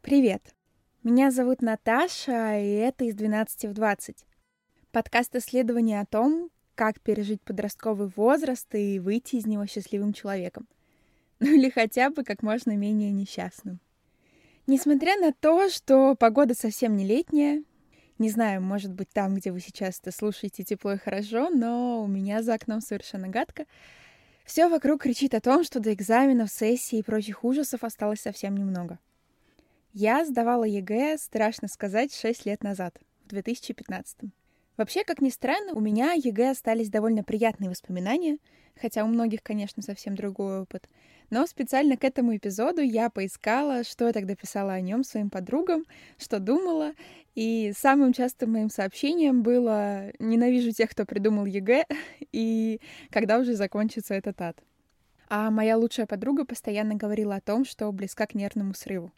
Привет! Меня зовут Наташа, и это из 12 в 20. Подкаст исследования о том, как пережить подростковый возраст и выйти из него счастливым человеком. Ну или хотя бы как можно менее несчастным. Несмотря на то, что погода совсем не летняя, не знаю, может быть, там, где вы сейчас это слушаете, тепло и хорошо, но у меня за окном совершенно гадко. Все вокруг кричит о том, что до экзаменов, сессий и прочих ужасов осталось совсем немного. Я сдавала ЕГЭ, страшно сказать, 6 лет назад, в 2015. Вообще, как ни странно, у меня ЕГЭ остались довольно приятные воспоминания, хотя у многих, конечно, совсем другой опыт. Но специально к этому эпизоду я поискала, что я тогда писала о нем своим подругам, что думала, и самым частым моим сообщением было «ненавижу тех, кто придумал ЕГЭ», и «когда уже закончится этот ад». А моя лучшая подруга постоянно говорила о том, что близка к нервному срыву.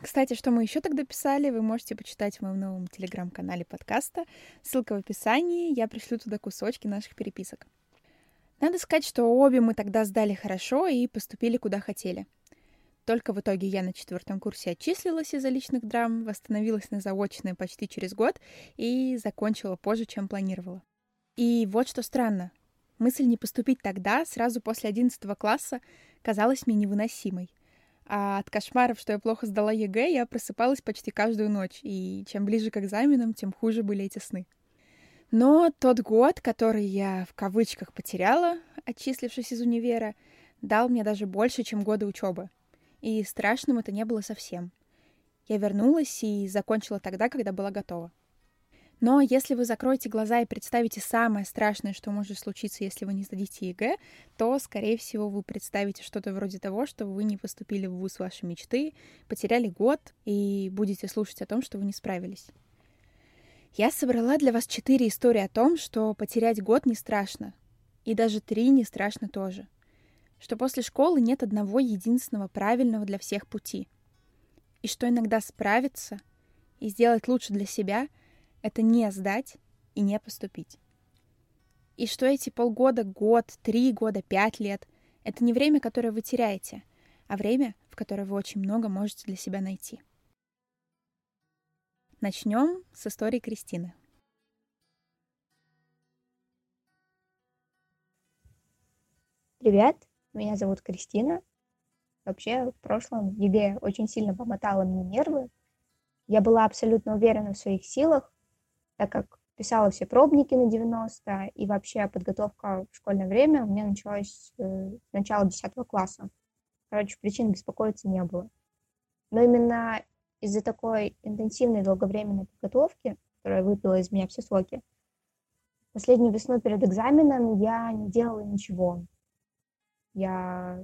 Кстати, что мы еще тогда писали, вы можете почитать в моем новом телеграм-канале подкаста. Ссылка в описании, я пришлю туда кусочки наших переписок. Надо сказать, что обе мы тогда сдали хорошо и поступили куда хотели. Только в итоге я на четвертом курсе отчислилась из-за личных драм, восстановилась на заочное почти через год и закончила позже, чем планировала. И вот что странно. Мысль не поступить тогда, сразу после 11 класса, казалась мне невыносимой — а от кошмаров, что я плохо сдала ЕГЭ, я просыпалась почти каждую ночь, и чем ближе к экзаменам, тем хуже были эти сны. Но тот год, который я в кавычках потеряла, отчислившись из универа, дал мне даже больше, чем годы учебы. И страшным это не было совсем. Я вернулась и закончила тогда, когда была готова. Но если вы закроете глаза и представите самое страшное, что может случиться, если вы не сдадите ЕГЭ, то, скорее всего, вы представите что-то вроде того, что вы не поступили в ВУЗ вашей мечты, потеряли год и будете слушать о том, что вы не справились. Я собрала для вас четыре истории о том, что потерять год не страшно, и даже три не страшно тоже. Что после школы нет одного единственного правильного для всех пути. И что иногда справиться и сделать лучше для себя — это не сдать и не поступить. И что эти полгода, год, три года, пять лет — это не время, которое вы теряете, а время, в которое вы очень много можете для себя найти. Начнем с истории Кристины. Привет, меня зовут Кристина. Вообще, в прошлом ЕГЭ очень сильно помотала мне нервы. Я была абсолютно уверена в своих силах, так как писала все пробники на 90, и вообще подготовка в школьное время у меня началась э, с начала 10 класса. Короче, причин беспокоиться не было. Но именно из-за такой интенсивной долговременной подготовки, которая выпила из меня все соки, последнюю весну перед экзаменом я не делала ничего. Я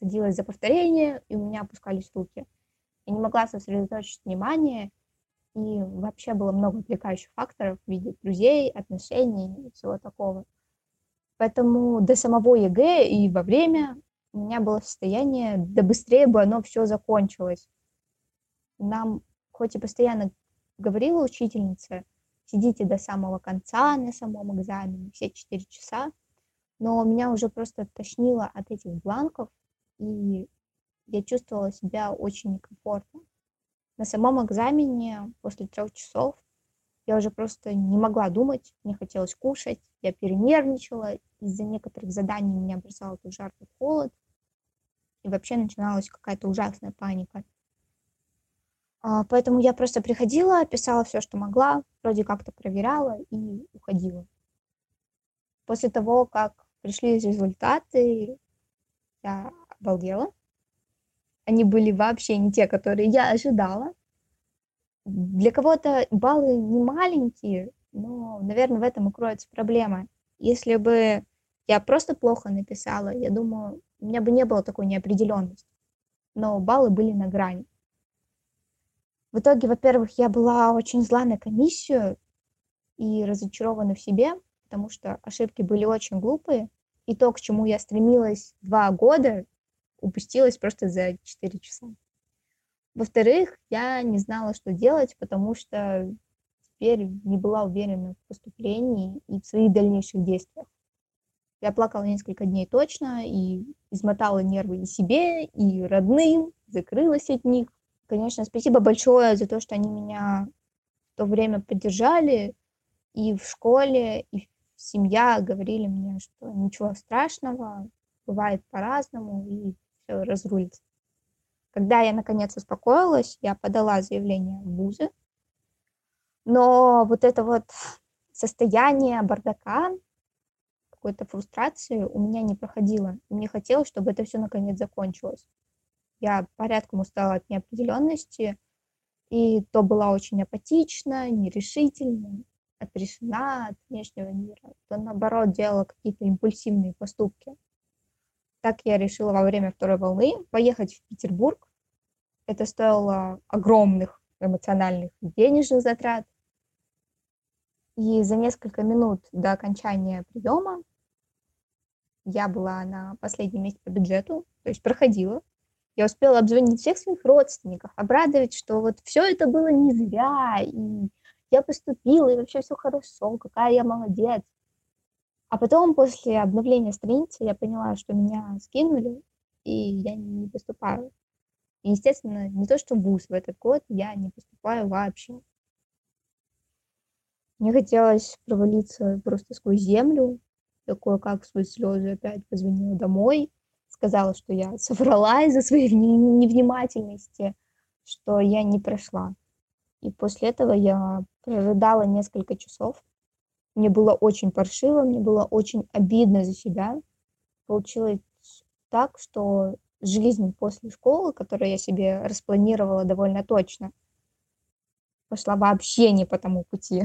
садилась за повторение, и у меня опускались руки. Я не могла сосредоточить внимание, и вообще было много отвлекающих факторов в виде друзей, отношений и всего такого. Поэтому до самого ЕГЭ и во время у меня было состояние, да быстрее бы оно все закончилось. Нам хоть и постоянно говорила учительница, сидите до самого конца на самом экзамене, все четыре часа, но меня уже просто тошнило от этих бланков, и я чувствовала себя очень некомфортно. На самом экзамене после трех часов я уже просто не могла думать, мне хотелось кушать, я перенервничала, из-за некоторых заданий меня бросало то жар, то холод, и вообще начиналась какая-то ужасная паника. А, поэтому я просто приходила, писала все, что могла, вроде как-то проверяла и уходила. После того, как пришли результаты, я обалдела они были вообще не те, которые я ожидала. Для кого-то баллы не маленькие, но, наверное, в этом и кроется проблема. Если бы я просто плохо написала, я думаю, у меня бы не было такой неопределенности. Но баллы были на грани. В итоге, во-первых, я была очень зла на комиссию и разочарована в себе, потому что ошибки были очень глупые. И то, к чему я стремилась два года, упустилась просто за 4 часа. Во-вторых, я не знала, что делать, потому что теперь не была уверена в поступлении и в своих дальнейших действиях. Я плакала несколько дней точно и измотала нервы и себе, и родным, закрылась от них, конечно, спасибо большое за то, что они меня в то время поддержали и в школе, и семья говорили мне, что ничего страшного, бывает по-разному, и разрулится. Когда я, наконец, успокоилась, я подала заявление в вузы, но вот это вот состояние бардака, какой-то фрустрации у меня не проходило. Мне хотелось, чтобы это все наконец закончилось. Я порядком устала от неопределенности, и то была очень апатична, нерешительна, отрешена от внешнего мира, то наоборот делала какие-то импульсивные поступки. Так я решила во время второй волны поехать в Петербург. Это стоило огромных эмоциональных денежных затрат. И за несколько минут до окончания приема я была на последнем месте по бюджету, то есть проходила. Я успела обзвонить всех своих родственников, обрадовать, что вот все это было не зря, и я поступила, и вообще все хорошо, какая я молодец. А потом, после обновления страницы, я поняла, что меня скинули, и я не поступаю. И, естественно, не то, что в ВУЗ в этот год, я не поступаю вообще. Мне хотелось провалиться просто сквозь землю, такое как сквозь слезы опять позвонила домой, сказала, что я соврала из-за своей невнимательности, что я не прошла. И после этого я прорыдала несколько часов. Мне было очень паршиво, мне было очень обидно за себя. Получилось так, что жизнь после школы, которую я себе распланировала довольно точно, пошла вообще не по тому пути.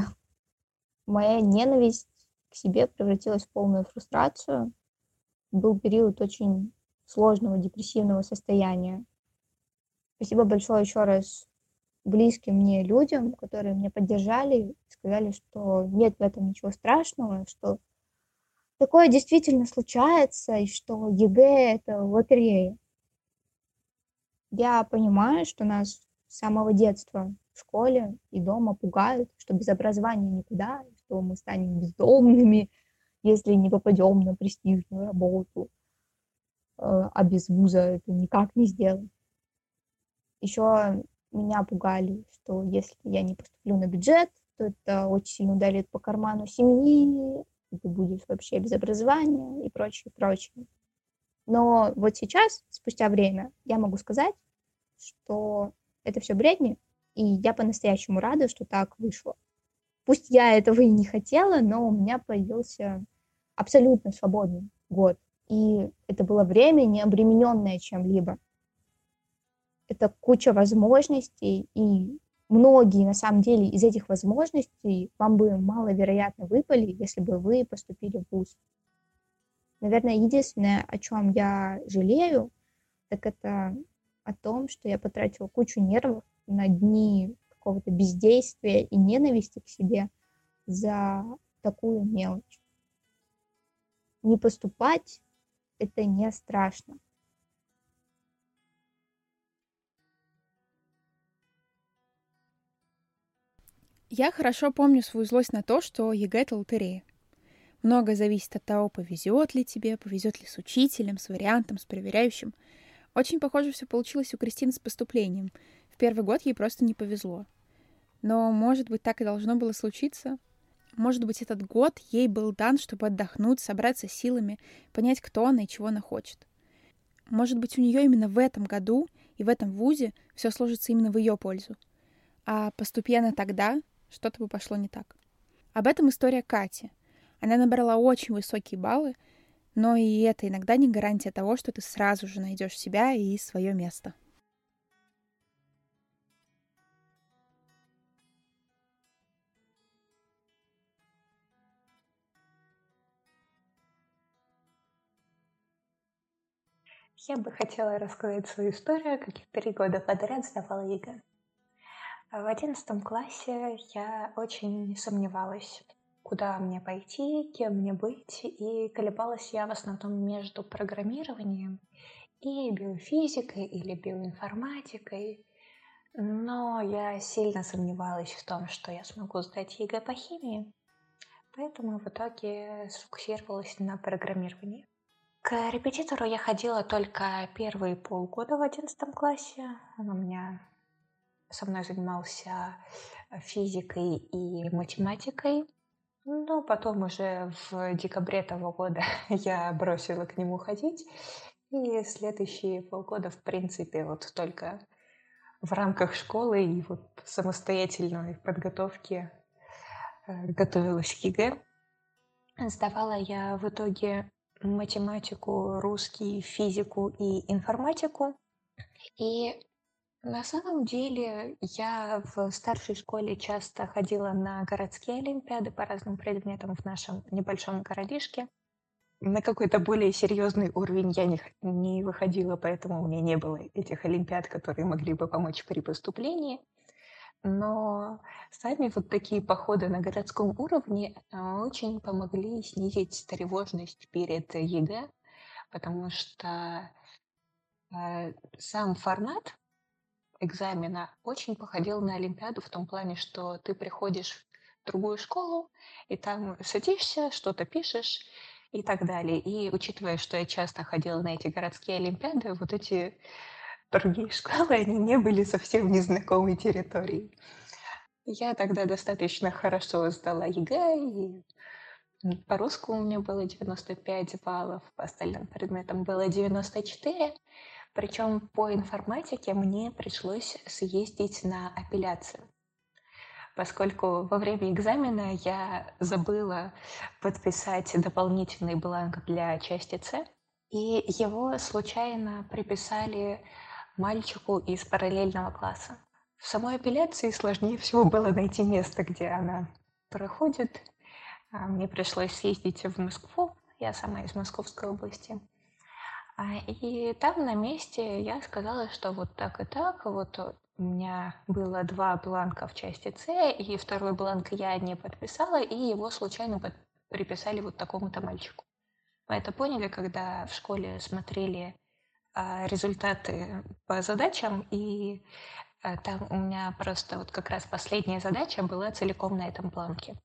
Моя ненависть к себе превратилась в полную фрустрацию. Был период очень сложного депрессивного состояния. Спасибо большое еще раз близким мне людям, которые меня поддержали, сказали, что нет в этом ничего страшного, что такое действительно случается, и что ЕГЭ — это лотерея. Я понимаю, что нас с самого детства в школе и дома пугают, что без образования никуда, что мы станем бездомными, если не попадем на престижную работу, э, а без вуза это никак не сделать. Еще меня пугали, что если я не поступлю на бюджет, то это очень сильно ударит по карману семьи, ты будешь вообще без образования и прочее, прочее. Но вот сейчас, спустя время, я могу сказать, что это все бредни, и я по-настоящему рада, что так вышло. Пусть я этого и не хотела, но у меня появился абсолютно свободный год. И это было время, не обремененное чем-либо это куча возможностей, и многие, на самом деле, из этих возможностей вам бы маловероятно выпали, если бы вы поступили в ВУЗ. Наверное, единственное, о чем я жалею, так это о том, что я потратила кучу нервов на дни какого-то бездействия и ненависти к себе за такую мелочь. Не поступать — это не страшно. Я хорошо помню свою злость на то, что ЕГЭ — это лотерея. Многое зависит от того, повезет ли тебе, повезет ли с учителем, с вариантом, с проверяющим. Очень похоже все получилось у Кристины с поступлением. В первый год ей просто не повезло. Но, может быть, так и должно было случиться? Может быть, этот год ей был дан, чтобы отдохнуть, собраться силами, понять, кто она и чего она хочет. Может быть, у нее именно в этом году и в этом вузе все сложится именно в ее пользу. А поступи тогда, что-то бы пошло не так. Об этом история Кати. Она набрала очень высокие баллы, но и это иногда не гарантия того, что ты сразу же найдешь себя и свое место. Я бы хотела рассказать свою историю, как я три года подряд сдавала ЕГЭ. В одиннадцатом классе я очень сомневалась, куда мне пойти, кем мне быть, и колебалась я в основном между программированием и биофизикой или биоинформатикой. Но я сильно сомневалась в том, что я смогу сдать ЕГЭ по химии, поэтому в итоге сфокусировалась на программировании. К репетитору я ходила только первые полгода в одиннадцатом классе. Он у меня со мной занимался физикой и математикой. Но потом уже в декабре того года я бросила к нему ходить. И следующие полгода, в принципе, вот только в рамках школы и вот самостоятельной подготовки э, готовилась к ЕГЭ. Сдавала я в итоге математику, русский, физику и информатику. И на самом деле я в старшей школе часто ходила на городские олимпиады по разным предметам в нашем небольшом городишке. На какой-то более серьезный уровень я не, не выходила, поэтому у меня не было этих олимпиад, которые могли бы помочь при поступлении. Но сами вот такие походы на городском уровне а, очень помогли снизить тревожность перед ЕГЭ, потому что э, сам формат экзамена очень походил на Олимпиаду в том плане, что ты приходишь в другую школу, и там садишься, что-то пишешь и так далее. И учитывая, что я часто ходила на эти городские Олимпиады, вот эти другие школы, они не были совсем незнакомой территорией. Я тогда достаточно хорошо сдала ЕГЭ, и по русскому у меня было 95 баллов, по остальным предметам было 94. Причем по информатике мне пришлось съездить на апелляцию, поскольку во время экзамена я забыла подписать дополнительный бланк для части С, и его случайно приписали мальчику из параллельного класса. В самой апелляции сложнее всего было найти место, где она проходит. А, мне пришлось съездить в Москву, я сама из Московской области. А, и там на месте я сказала, что вот так и так, вот у меня было два бланка в части С, и второй бланк я не подписала, и его случайно под... приписали вот такому-то мальчику. Мы это поняли, когда в школе смотрели а, результаты по задачам, и а, там у меня просто вот как раз последняя задача была целиком на этом бланке.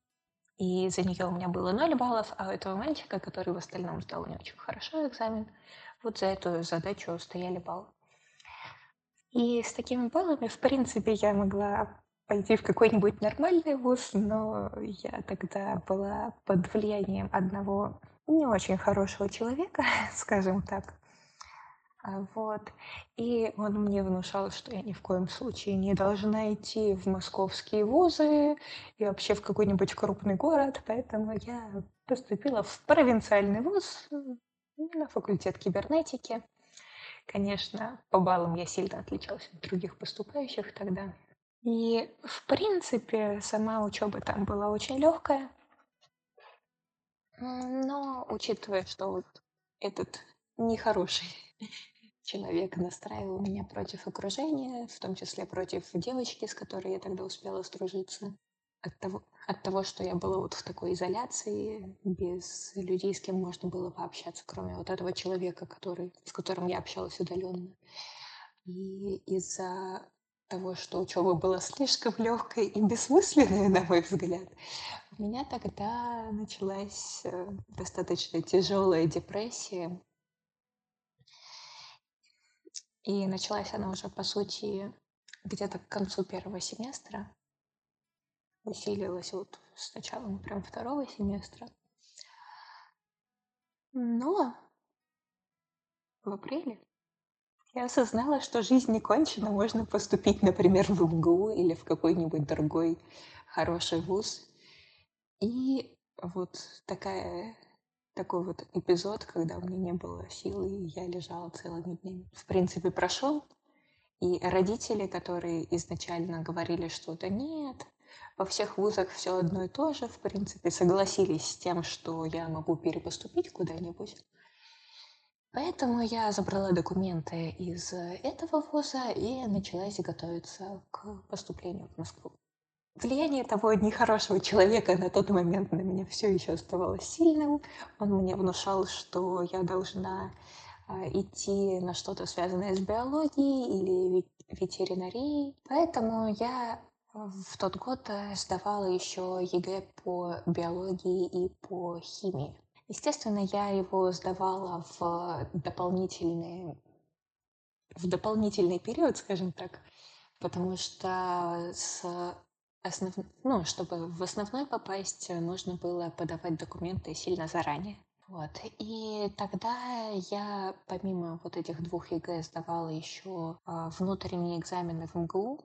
И за нее у меня было 0 баллов, а у этого мальчика, который в остальном сдал не очень хорошо экзамен, вот за эту задачу стояли баллы. И с такими баллами, в принципе, я могла пойти в какой-нибудь нормальный вуз, но я тогда была под влиянием одного не очень хорошего человека, скажем так. А, вот. И он мне внушал, что я ни в коем случае не должна идти в московские вузы и вообще в какой-нибудь крупный город, поэтому я поступила в провинциальный вуз на факультет кибернетики. Конечно, по баллам я сильно отличалась от других поступающих тогда. И, в принципе, сама учеба там была очень легкая. Но, учитывая, что вот этот нехороший человек настраивал меня против окружения, в том числе против девочки, с которой я тогда успела сдружиться, от того, от того, что я была вот в такой изоляции, без людей, с кем можно было пообщаться, кроме вот этого человека, который, с которым я общалась удаленно. И из-за того, что учеба была слишком легкой и бессмысленной, на мой взгляд, у меня тогда началась э, достаточно тяжелая депрессия. И началась она уже, по сути, где-то к концу первого семестра усилилась вот с началом прям второго семестра. Но в апреле я осознала, что жизнь не кончена, можно поступить, например, в МГУ или в какой-нибудь другой хороший вуз. И вот такая, такой вот эпизод, когда у меня не было сил, и я лежала целыми днями. В принципе, прошел. И родители, которые изначально говорили, что да нет, во всех вузах все одно и то же, в принципе, согласились с тем, что я могу перепоступить куда-нибудь. Поэтому я забрала документы из этого вуза и началась готовиться к поступлению в Москву. Влияние того нехорошего человека на тот момент на меня все еще оставалось сильным. Он мне внушал, что я должна а, идти на что-то связанное с биологией или ветеринарией. Поэтому я в тот год э, сдавала еще ЕГЭ по биологии и по химии. Естественно, я его сдавала в дополнительный, в дополнительный период, скажем так, потому что с основ... ну, чтобы в основной попасть, нужно было подавать документы сильно заранее. Вот. И тогда я, помимо вот этих двух ЕГЭ, сдавала еще а, внутренние экзамены в МГУ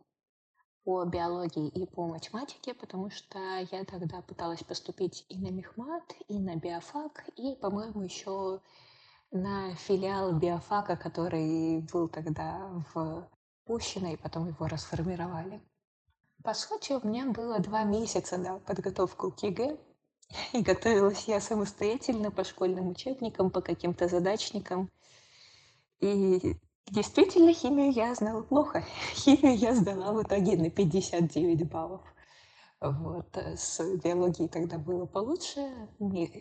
по биологии и по математике, потому что я тогда пыталась поступить и на мехмат, и на биофак, и, по-моему, еще на филиал биофака, который был тогда в Пущино, и потом его расформировали. По сути, у меня было два месяца на подготовку к ЕГЭ, и готовилась я самостоятельно по школьным учебникам, по каким-то задачникам. И действительно, химию я знала плохо. Химию я сдала в итоге на 59 баллов. Вот. Э, с биологией тогда было получше.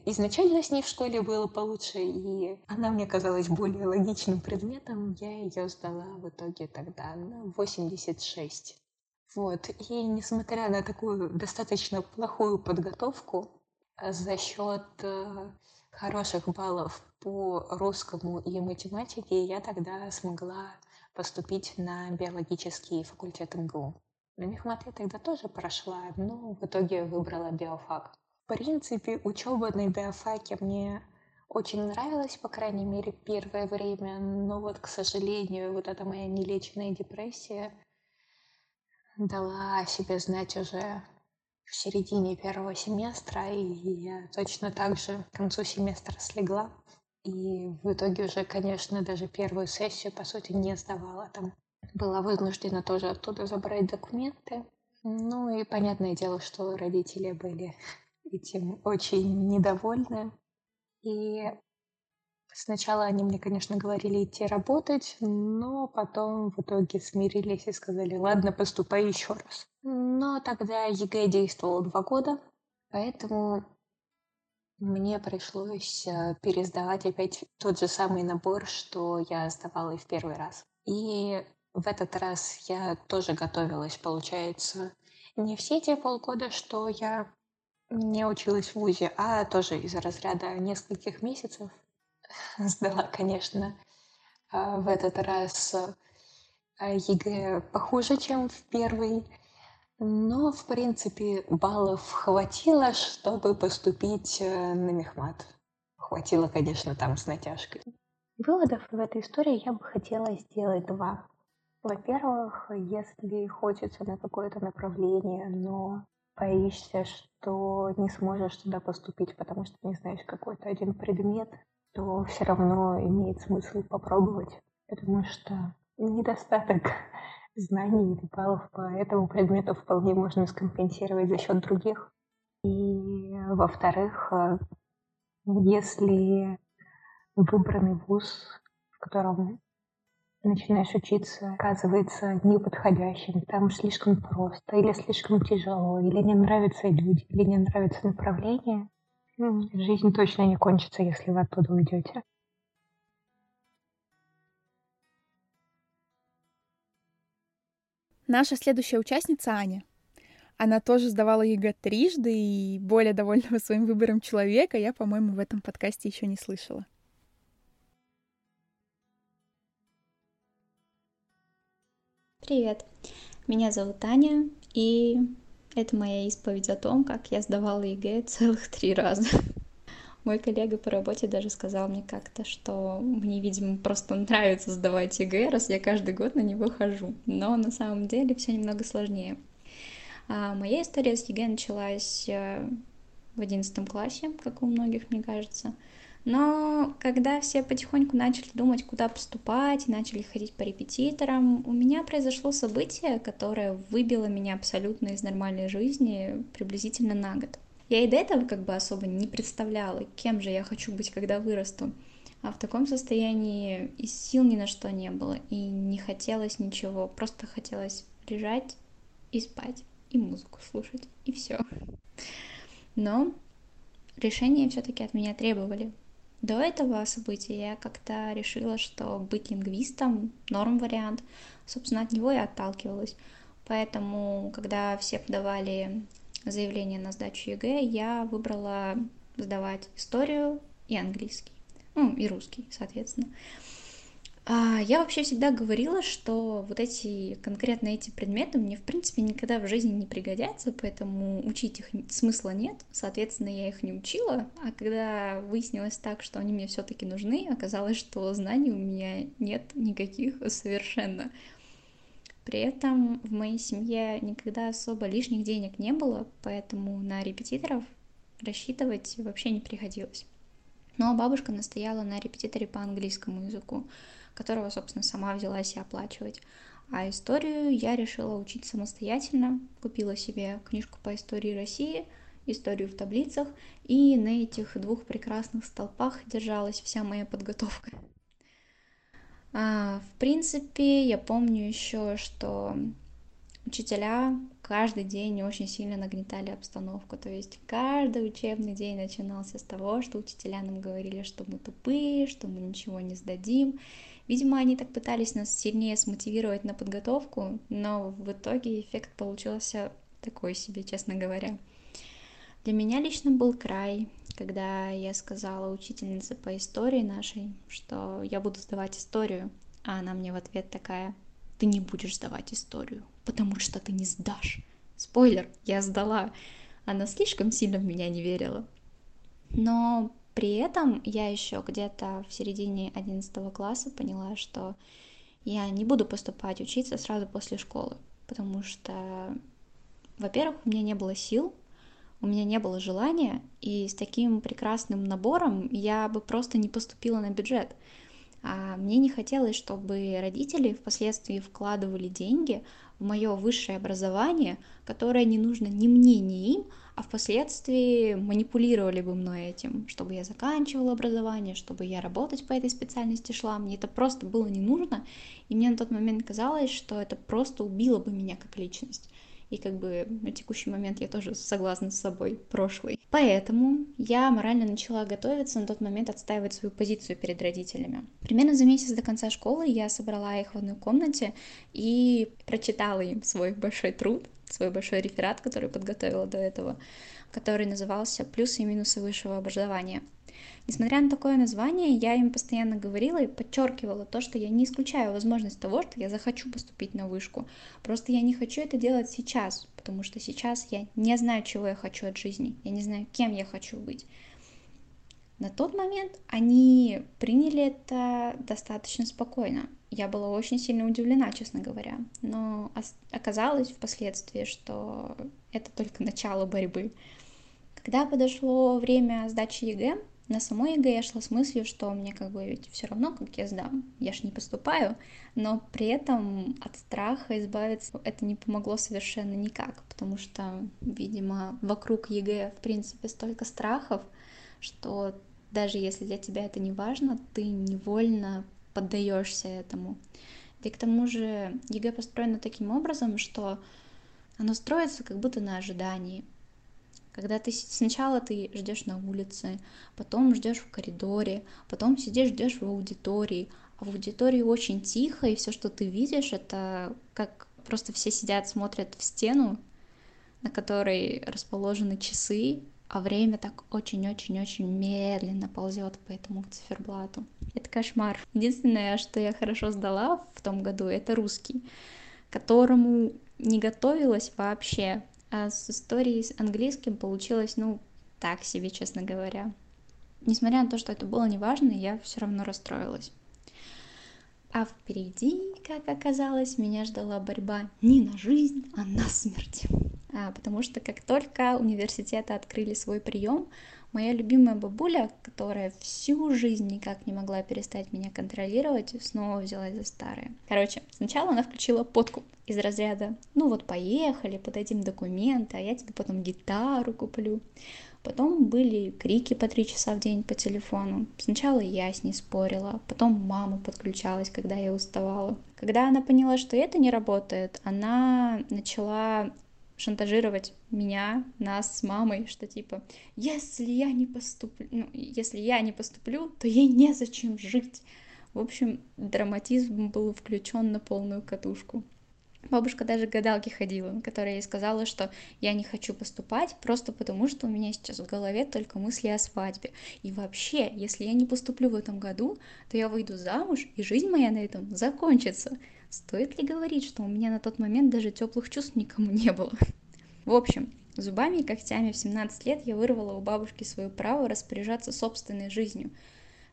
Изначально с ней в школе было получше, и она мне казалась более логичным предметом. Я ее сдала в итоге тогда на 86. Вот. И несмотря на такую достаточно плохую подготовку, э, за счет э, хороших баллов по русскому и математике я тогда смогла поступить на биологический факультет МГУ. На мехмат я тогда тоже прошла, но в итоге выбрала биофак. В принципе, учеба на биофаке мне очень нравилась, по крайней мере, первое время, но вот, к сожалению, вот эта моя нелеченная депрессия дала о себе знать уже в середине первого семестра, и я точно так же к концу семестра слегла. И в итоге уже, конечно, даже первую сессию, по сути, не сдавала там была вынуждена тоже оттуда забрать документы. Ну и понятное дело, что родители были этим очень недовольны. И сначала они мне, конечно, говорили идти работать, но потом в итоге смирились и сказали, ладно, поступай еще раз. Но тогда ЕГЭ действовал два года, поэтому мне пришлось э, пересдавать опять тот же самый набор, что я сдавала и в первый раз. И в этот раз я тоже готовилась, получается, не все те полгода, что я не училась в ВУЗе, а тоже из разряда нескольких месяцев. Сдала, конечно, а, в этот раз а, ЕГЭ похуже, чем в первый, но, в принципе, баллов хватило, чтобы поступить э, на мехмат. Хватило, конечно, там с натяжкой. Выводов в этой истории я бы хотела сделать два. Во-первых, если хочется на какое-то направление, но боишься, что не сможешь туда поступить, потому что не знаешь какой-то один предмет, то все равно имеет смысл попробовать, потому что недостаток знаний или баллов по этому предмету вполне можно скомпенсировать за счет других. И, во-вторых, если выбранный вуз, в котором начинаешь учиться, оказывается неподходящим, там слишком просто, или слишком тяжело, или не нравятся люди, или не нравится направление, жизнь точно не кончится, если вы оттуда уйдете. Наша следующая участница Аня. Она тоже сдавала ЕГЭ трижды, и более довольного своим выбором человека я, по-моему, в этом подкасте еще не слышала. Привет, меня зовут Аня, и это моя исповедь о том, как я сдавала ЕГЭ целых три раза. Мой коллега по работе даже сказал мне как-то, что мне, видимо, просто нравится сдавать ЕГЭ, раз я каждый год на него хожу. Но на самом деле все немного сложнее. А моя история с ЕГЭ началась э, в одиннадцатом классе, как у многих, мне кажется. Но когда все потихоньку начали думать, куда поступать, начали ходить по репетиторам, у меня произошло событие, которое выбило меня абсолютно из нормальной жизни приблизительно на год. Я и до этого как бы особо не представляла, кем же я хочу быть, когда вырасту. А в таком состоянии и сил ни на что не было, и не хотелось ничего, просто хотелось лежать и спать, и музыку слушать, и все. Но решения все-таки от меня требовали, до этого события я как-то решила, что быть лингвистом — норм вариант. Собственно, от него я отталкивалась. Поэтому, когда все подавали заявление на сдачу ЕГЭ, я выбрала сдавать историю и английский. Ну, и русский, соответственно. А, я вообще всегда говорила, что вот эти, конкретно эти предметы мне, в принципе, никогда в жизни не пригодятся, поэтому учить их смысла нет, соответственно, я их не учила, а когда выяснилось так, что они мне все таки нужны, оказалось, что знаний у меня нет никаких совершенно. При этом в моей семье никогда особо лишних денег не было, поэтому на репетиторов рассчитывать вообще не приходилось. Но бабушка настояла на репетиторе по английскому языку которого, собственно, сама взялась и оплачивать. А историю я решила учить самостоятельно. Купила себе книжку по истории России, историю в таблицах, и на этих двух прекрасных столпах держалась вся моя подготовка. А, в принципе, я помню еще, что учителя каждый день очень сильно нагнетали обстановку. То есть каждый учебный день начинался с того, что учителя нам говорили, что мы тупые, что мы ничего не сдадим. Видимо, они так пытались нас сильнее смотивировать на подготовку, но в итоге эффект получился такой себе, честно говоря. Для меня лично был край, когда я сказала учительнице по истории нашей, что я буду сдавать историю, а она мне в ответ такая, ты не будешь сдавать историю, потому что ты не сдашь. Спойлер, я сдала. Она слишком сильно в меня не верила. Но при этом я еще где-то в середине 11 класса поняла, что я не буду поступать учиться сразу после школы, потому что, во-первых, у меня не было сил, у меня не было желания, и с таким прекрасным набором я бы просто не поступила на бюджет. А мне не хотелось, чтобы родители впоследствии вкладывали деньги в мое высшее образование, которое не нужно ни мне, ни им, а впоследствии манипулировали бы мной этим, чтобы я заканчивала образование, чтобы я работать по этой специальности шла. Мне это просто было не нужно, и мне на тот момент казалось, что это просто убило бы меня как личность. И как бы на текущий момент я тоже согласна с собой прошлой. Поэтому я морально начала готовиться на тот момент отстаивать свою позицию перед родителями. Примерно за месяц до конца школы я собрала их в одной комнате и прочитала им свой большой труд, свой большой реферат, который подготовила до этого, который назывался «Плюсы и минусы высшего образования». Несмотря на такое название, я им постоянно говорила и подчеркивала то, что я не исключаю возможность того, что я захочу поступить на вышку. Просто я не хочу это делать сейчас, потому что сейчас я не знаю, чего я хочу от жизни, я не знаю, кем я хочу быть. На тот момент они приняли это достаточно спокойно. Я была очень сильно удивлена, честно говоря. Но оказалось впоследствии, что это только начало борьбы. Когда подошло время сдачи ЕГЭ, на самой ЕГЭ я шла с мыслью, что мне как бы ведь все равно, как я сдам, я ж не поступаю, но при этом от страха избавиться это не помогло совершенно никак, потому что, видимо, вокруг ЕГЭ, в принципе, столько страхов, что даже если для тебя это не важно, ты невольно поддаешься этому. И к тому же ЕГЭ построено таким образом, что оно строится как будто на ожидании. Когда ты сначала ты ждешь на улице, потом ждешь в коридоре, потом сидишь, ждешь в аудитории, а в аудитории очень тихо, и все, что ты видишь, это как просто все сидят, смотрят в стену, на которой расположены часы, а время так очень-очень-очень медленно ползет по этому циферблату. Это кошмар. Единственное, что я хорошо сдала в том году, это русский, которому не готовилась вообще. А с историей с английским получилось, ну, так себе, честно говоря. Несмотря на то, что это было неважно, я все равно расстроилась. А впереди, как оказалось, меня ждала борьба не на жизнь, а на смерть. А, потому что как только университеты открыли свой прием, моя любимая бабуля, которая всю жизнь никак не могла перестать меня контролировать, снова взялась за старое. Короче, сначала она включила подкуп из разряда «Ну вот поехали, подадим документы, а я тебе потом гитару куплю». Потом были крики по три часа в день по телефону. Сначала я с ней спорила, потом мама подключалась, когда я уставала. Когда она поняла, что это не работает, она начала шантажировать меня, нас с мамой, что типа, если я не поступлю, ну, если я не поступлю, то ей незачем жить. В общем, драматизм был включен на полную катушку. Бабушка даже к гадалке ходила, которая ей сказала, что я не хочу поступать просто потому, что у меня сейчас в голове только мысли о свадьбе. И вообще, если я не поступлю в этом году, то я выйду замуж, и жизнь моя на этом закончится. Стоит ли говорить, что у меня на тот момент даже теплых чувств никому не было? В общем, зубами и когтями в 17 лет я вырвала у бабушки свое право распоряжаться собственной жизнью.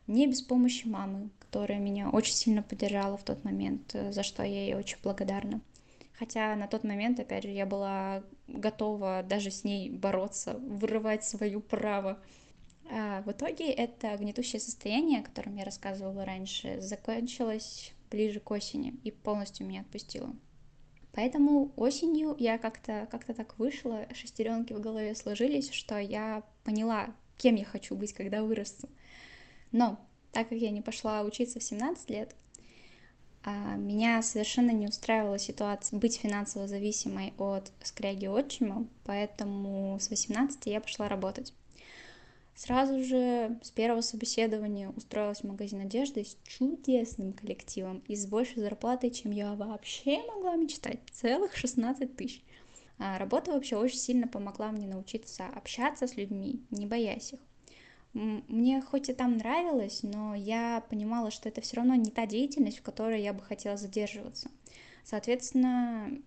Не без помощи мамы, которая меня очень сильно поддержала в тот момент, за что я ей очень благодарна. Хотя на тот момент, опять же, я была готова даже с ней бороться, вырывать свое право. А в итоге это гнетущее состояние, о котором я рассказывала раньше, закончилось ближе к осени и полностью меня отпустило. Поэтому осенью я как-то как так вышла, шестеренки в голове сложились, что я поняла, кем я хочу быть, когда вырасту. Но так как я не пошла учиться в 17 лет, а, меня совершенно не устраивала ситуация быть финансово зависимой от скряги отчима, поэтому с 18 я пошла работать. Сразу же с первого собеседования устроилась в магазин одежды с чудесным коллективом и с большей зарплатой, чем я вообще могла мечтать, целых 16 тысяч. А работа вообще очень сильно помогла мне научиться общаться с людьми, не боясь их. Мне хоть и там нравилось, но я понимала, что это все равно не та деятельность, в которой я бы хотела задерживаться. Соответственно,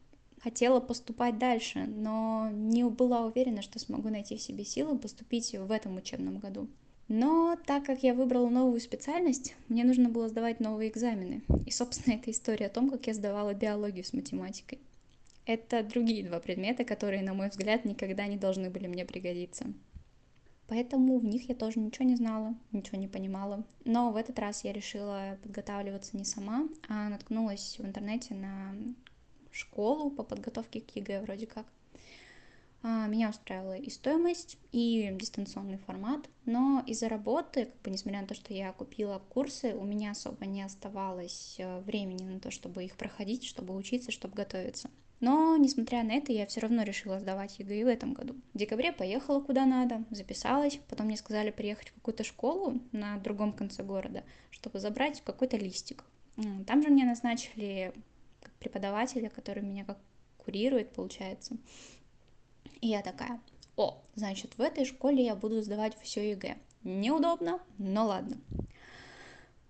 хотела поступать дальше, но не была уверена, что смогу найти в себе силы поступить в этом учебном году. Но так как я выбрала новую специальность, мне нужно было сдавать новые экзамены. И, собственно, это история о том, как я сдавала биологию с математикой. Это другие два предмета, которые, на мой взгляд, никогда не должны были мне пригодиться. Поэтому в них я тоже ничего не знала, ничего не понимала. Но в этот раз я решила подготавливаться не сама, а наткнулась в интернете на школу по подготовке к ЕГЭ вроде как. А, меня устраивала и стоимость, и дистанционный формат, но из-за работы, как бы несмотря на то, что я купила курсы, у меня особо не оставалось э, времени на то, чтобы их проходить, чтобы учиться, чтобы готовиться. Но, несмотря на это, я все равно решила сдавать ЕГЭ в этом году. В декабре поехала куда надо, записалась, потом мне сказали приехать в какую-то школу на другом конце города, чтобы забрать какой-то листик. Там же мне назначили преподавателя, который меня как курирует, получается. И я такая, о, значит, в этой школе я буду сдавать все ЕГЭ. Неудобно, но ладно.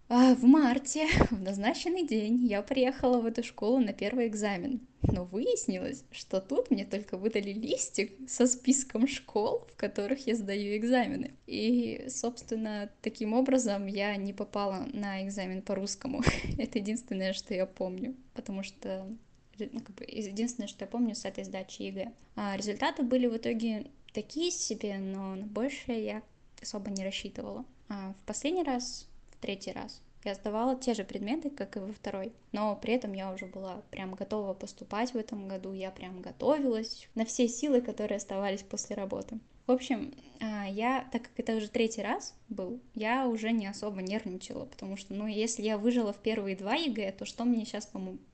А в марте, в назначенный день, я приехала в эту школу на первый экзамен. Но выяснилось, что тут мне только выдали листик со списком школ, в которых я сдаю экзамены. И, собственно, таким образом я не попала на экзамен по русскому. Это единственное, что я помню, потому что ну, как бы, единственное, что я помню с этой сдачи ЕГЭ. А результаты были в итоге такие себе, но на большее я особо не рассчитывала. А в последний раз третий раз. Я сдавала те же предметы, как и во второй, но при этом я уже была прям готова поступать в этом году, я прям готовилась на все силы, которые оставались после работы. В общем, а, я, так как это уже третий раз был, я уже не особо нервничала, потому что, ну, если я выжила в первые два ЕГЭ, то что мне сейчас,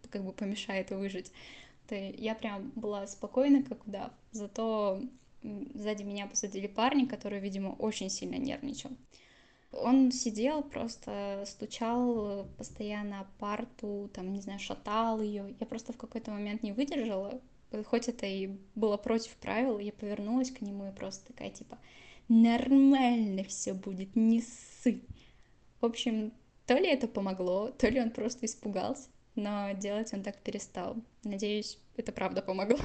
как бы помешает выжить? То я прям была спокойна, как удав. Зато сзади меня посадили парня, который, видимо, очень сильно нервничал. Он сидел, просто стучал постоянно о парту, там, не знаю, шатал ее. Я просто в какой-то момент не выдержала, хоть это и было против правил, я повернулась к нему и просто такая, типа, нормально все будет, не ссы. В общем, то ли это помогло, то ли он просто испугался, но делать он так перестал. Надеюсь, это правда помогло.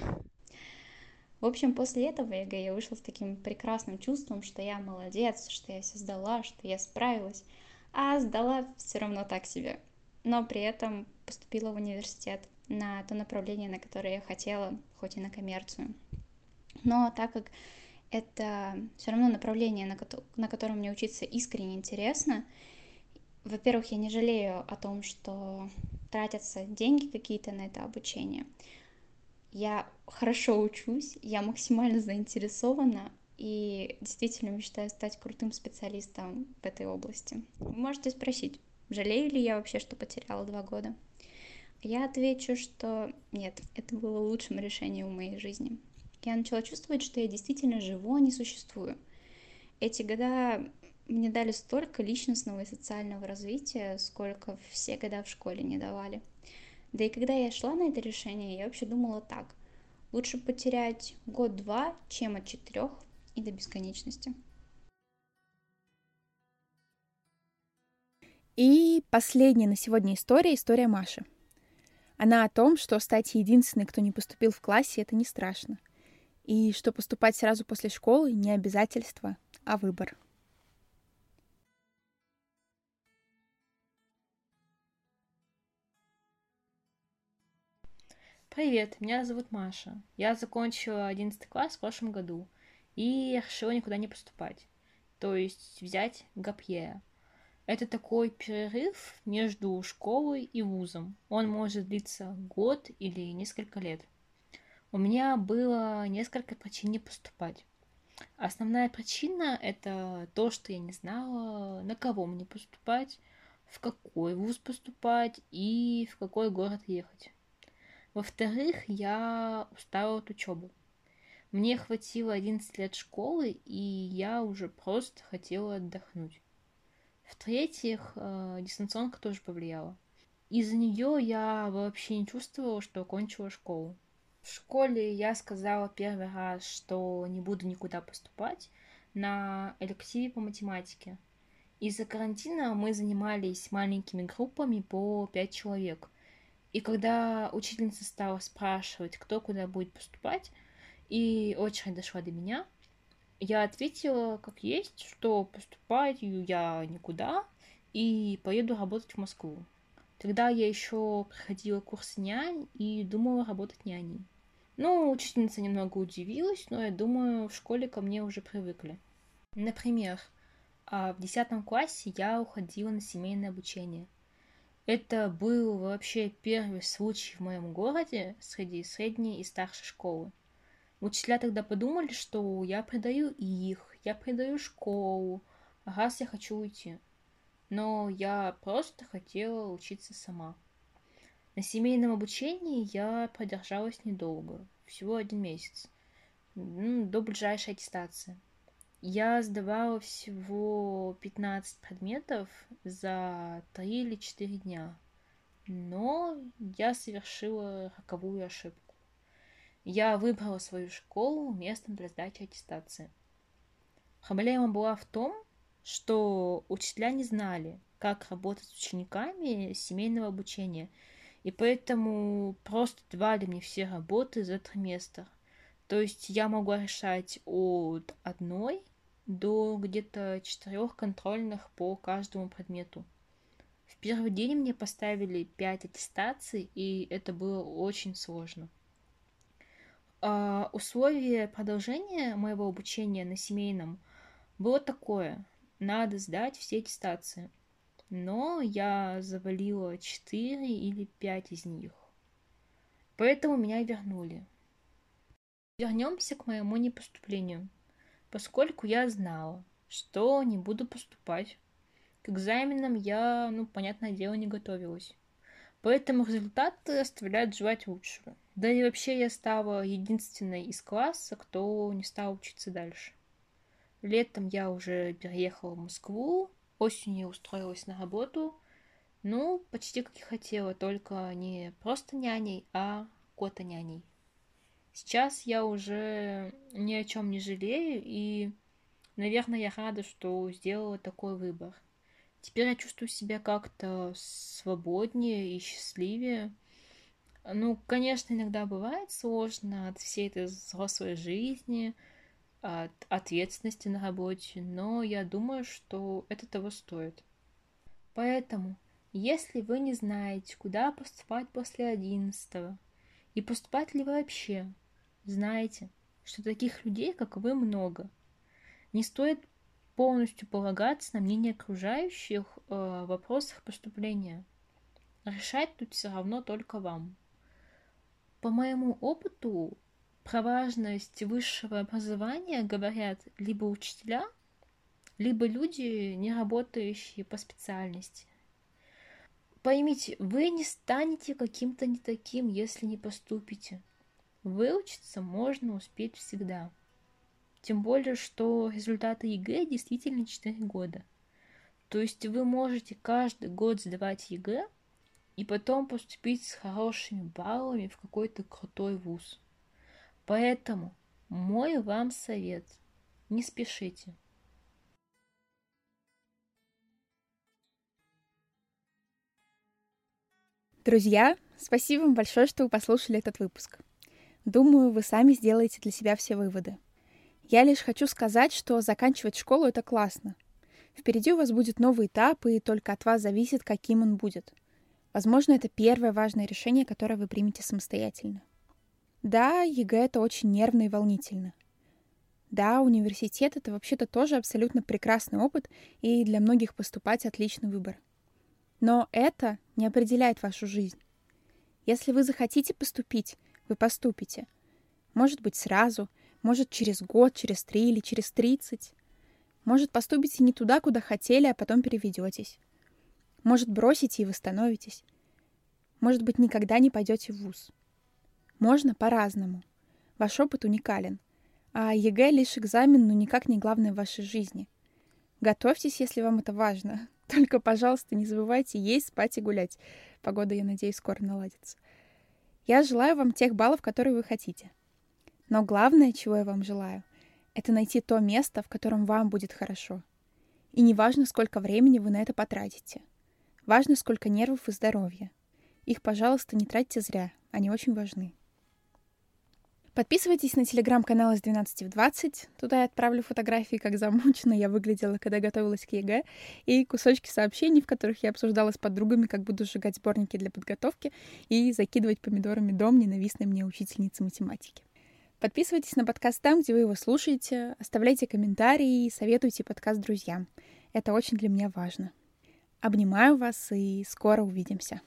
В общем, после этого ЕГЭ я вышла с таким прекрасным чувством, что я молодец, что я все сдала, что я справилась. А сдала все равно так себе. Но при этом поступила в университет на то направление, на которое я хотела, хоть и на коммерцию. Но так как это все равно направление, на, ко- на котором мне учиться искренне интересно, во-первых, я не жалею о том, что тратятся деньги какие-то на это обучение я хорошо учусь, я максимально заинтересована и действительно мечтаю стать крутым специалистом в этой области. Вы можете спросить, жалею ли я вообще, что потеряла два года? Я отвечу, что нет, это было лучшим решением в моей жизни. Я начала чувствовать, что я действительно живу, а не существую. Эти года мне дали столько личностного и социального развития, сколько все года в школе не давали. Да и когда я шла на это решение, я вообще думала так. Лучше потерять год-два, чем от четырех и до бесконечности. И последняя на сегодня история — история Маши. Она о том, что стать единственной, кто не поступил в классе, это не страшно. И что поступать сразу после школы не обязательство, а выбор. Привет, меня зовут Маша. Я закончила 11 класс в прошлом году и решила никуда не поступать. То есть взять гапье. Это такой перерыв между школой и вузом. Он может длиться год или несколько лет. У меня было несколько причин не поступать. Основная причина — это то, что я не знала, на кого мне поступать, в какой вуз поступать и в какой город ехать. Во-вторых, я устала от учебы. Мне хватило 11 лет школы, и я уже просто хотела отдохнуть. В-третьих, э, дистанционка тоже повлияла. Из-за нее я вообще не чувствовала, что окончила школу. В школе я сказала первый раз, что не буду никуда поступать на элективе по математике. Из-за карантина мы занимались маленькими группами по 5 человек – и когда учительница стала спрашивать, кто куда будет поступать, и очередь дошла до меня, я ответила, как есть, что поступать я никуда и поеду работать в Москву. Тогда я еще проходила курс нянь и думала работать няней. Ну, учительница немного удивилась, но я думаю, в школе ко мне уже привыкли. Например, а, в десятом классе я уходила на семейное обучение – это был вообще первый случай в моем городе среди средней и старшей школы. Учителя тогда подумали, что я предаю их, я предаю школу, раз я хочу уйти. Но я просто хотела учиться сама. На семейном обучении я продержалась недолго, всего один месяц, до ближайшей аттестации. Я сдавала всего 15 предметов за 3 или 4 дня. Но я совершила роковую ошибку. Я выбрала свою школу местом для сдачи аттестации. Проблема была в том, что учителя не знали, как работать с учениками семейного обучения, и поэтому просто давали мне все работы за триместр. То есть я могла решать от одной до где-то четырех контрольных по каждому предмету. В первый день мне поставили пять аттестаций, и это было очень сложно. А условие продолжения моего обучения на семейном было такое. Надо сдать все аттестации. Но я завалила четыре или пять из них. Поэтому меня вернули. Вернемся к моему непоступлению поскольку я знала, что не буду поступать. К экзаменам я, ну, понятное дело, не готовилась. Поэтому результаты оставляют желать лучшего. Да и вообще я стала единственной из класса, кто не стал учиться дальше. Летом я уже переехала в Москву, осенью устроилась на работу. Ну, почти как и хотела, только не просто няней, а кота-няней. Сейчас я уже ни о чем не жалею, и, наверное, я рада, что сделала такой выбор. Теперь я чувствую себя как-то свободнее и счастливее. Ну, конечно, иногда бывает сложно от всей этой взрослой жизни, от ответственности на работе, но я думаю, что это того стоит. Поэтому, если вы не знаете, куда поступать после одиннадцатого, и поступать ли вообще, Знайте, что таких людей, как вы, много. Не стоит полностью полагаться на мнение окружающих э, в вопросах поступления. Решать тут все равно только вам. По моему опыту, про важность высшего образования говорят либо учителя, либо люди, не работающие по специальности. Поймите, вы не станете каким-то не таким, если не поступите. Выучиться можно успеть всегда. Тем более, что результаты ЕГЭ действительно 4 года. То есть вы можете каждый год сдавать ЕГЭ и потом поступить с хорошими баллами в какой-то крутой вуз. Поэтому мой вам совет – не спешите. Друзья, спасибо вам большое, что вы послушали этот выпуск. Думаю, вы сами сделаете для себя все выводы. Я лишь хочу сказать, что заканчивать школу — это классно. Впереди у вас будет новый этап, и только от вас зависит, каким он будет. Возможно, это первое важное решение, которое вы примете самостоятельно. Да, ЕГЭ — это очень нервно и волнительно. Да, университет — это вообще-то тоже абсолютно прекрасный опыт, и для многих поступать — отличный выбор. Но это не определяет вашу жизнь. Если вы захотите поступить, вы поступите. Может быть, сразу, может, через год, через три или через тридцать. Может, поступите не туда, куда хотели, а потом переведетесь. Может, бросите и восстановитесь. Может быть, никогда не пойдете в ВУЗ. Можно по-разному. Ваш опыт уникален. А ЕГЭ лишь экзамен, но никак не главное в вашей жизни. Готовьтесь, если вам это важно. Только, пожалуйста, не забывайте есть, спать и гулять. Погода, я надеюсь, скоро наладится. Я желаю вам тех баллов, которые вы хотите. Но главное, чего я вам желаю, это найти то место, в котором вам будет хорошо. И не важно, сколько времени вы на это потратите. Важно, сколько нервов и здоровья. Их, пожалуйста, не тратьте зря, они очень важны. Подписывайтесь на телеграм-канал из 12 в 20. Туда я отправлю фотографии, как замучена я выглядела, когда готовилась к ЕГЭ, и кусочки сообщений, в которых я обсуждала с подругами, как буду сжигать сборники для подготовки и закидывать помидорами дом ненавистной мне учительницы математики. Подписывайтесь на подкаст там, где вы его слушаете, оставляйте комментарии и советуйте подкаст друзьям. Это очень для меня важно. Обнимаю вас и скоро увидимся.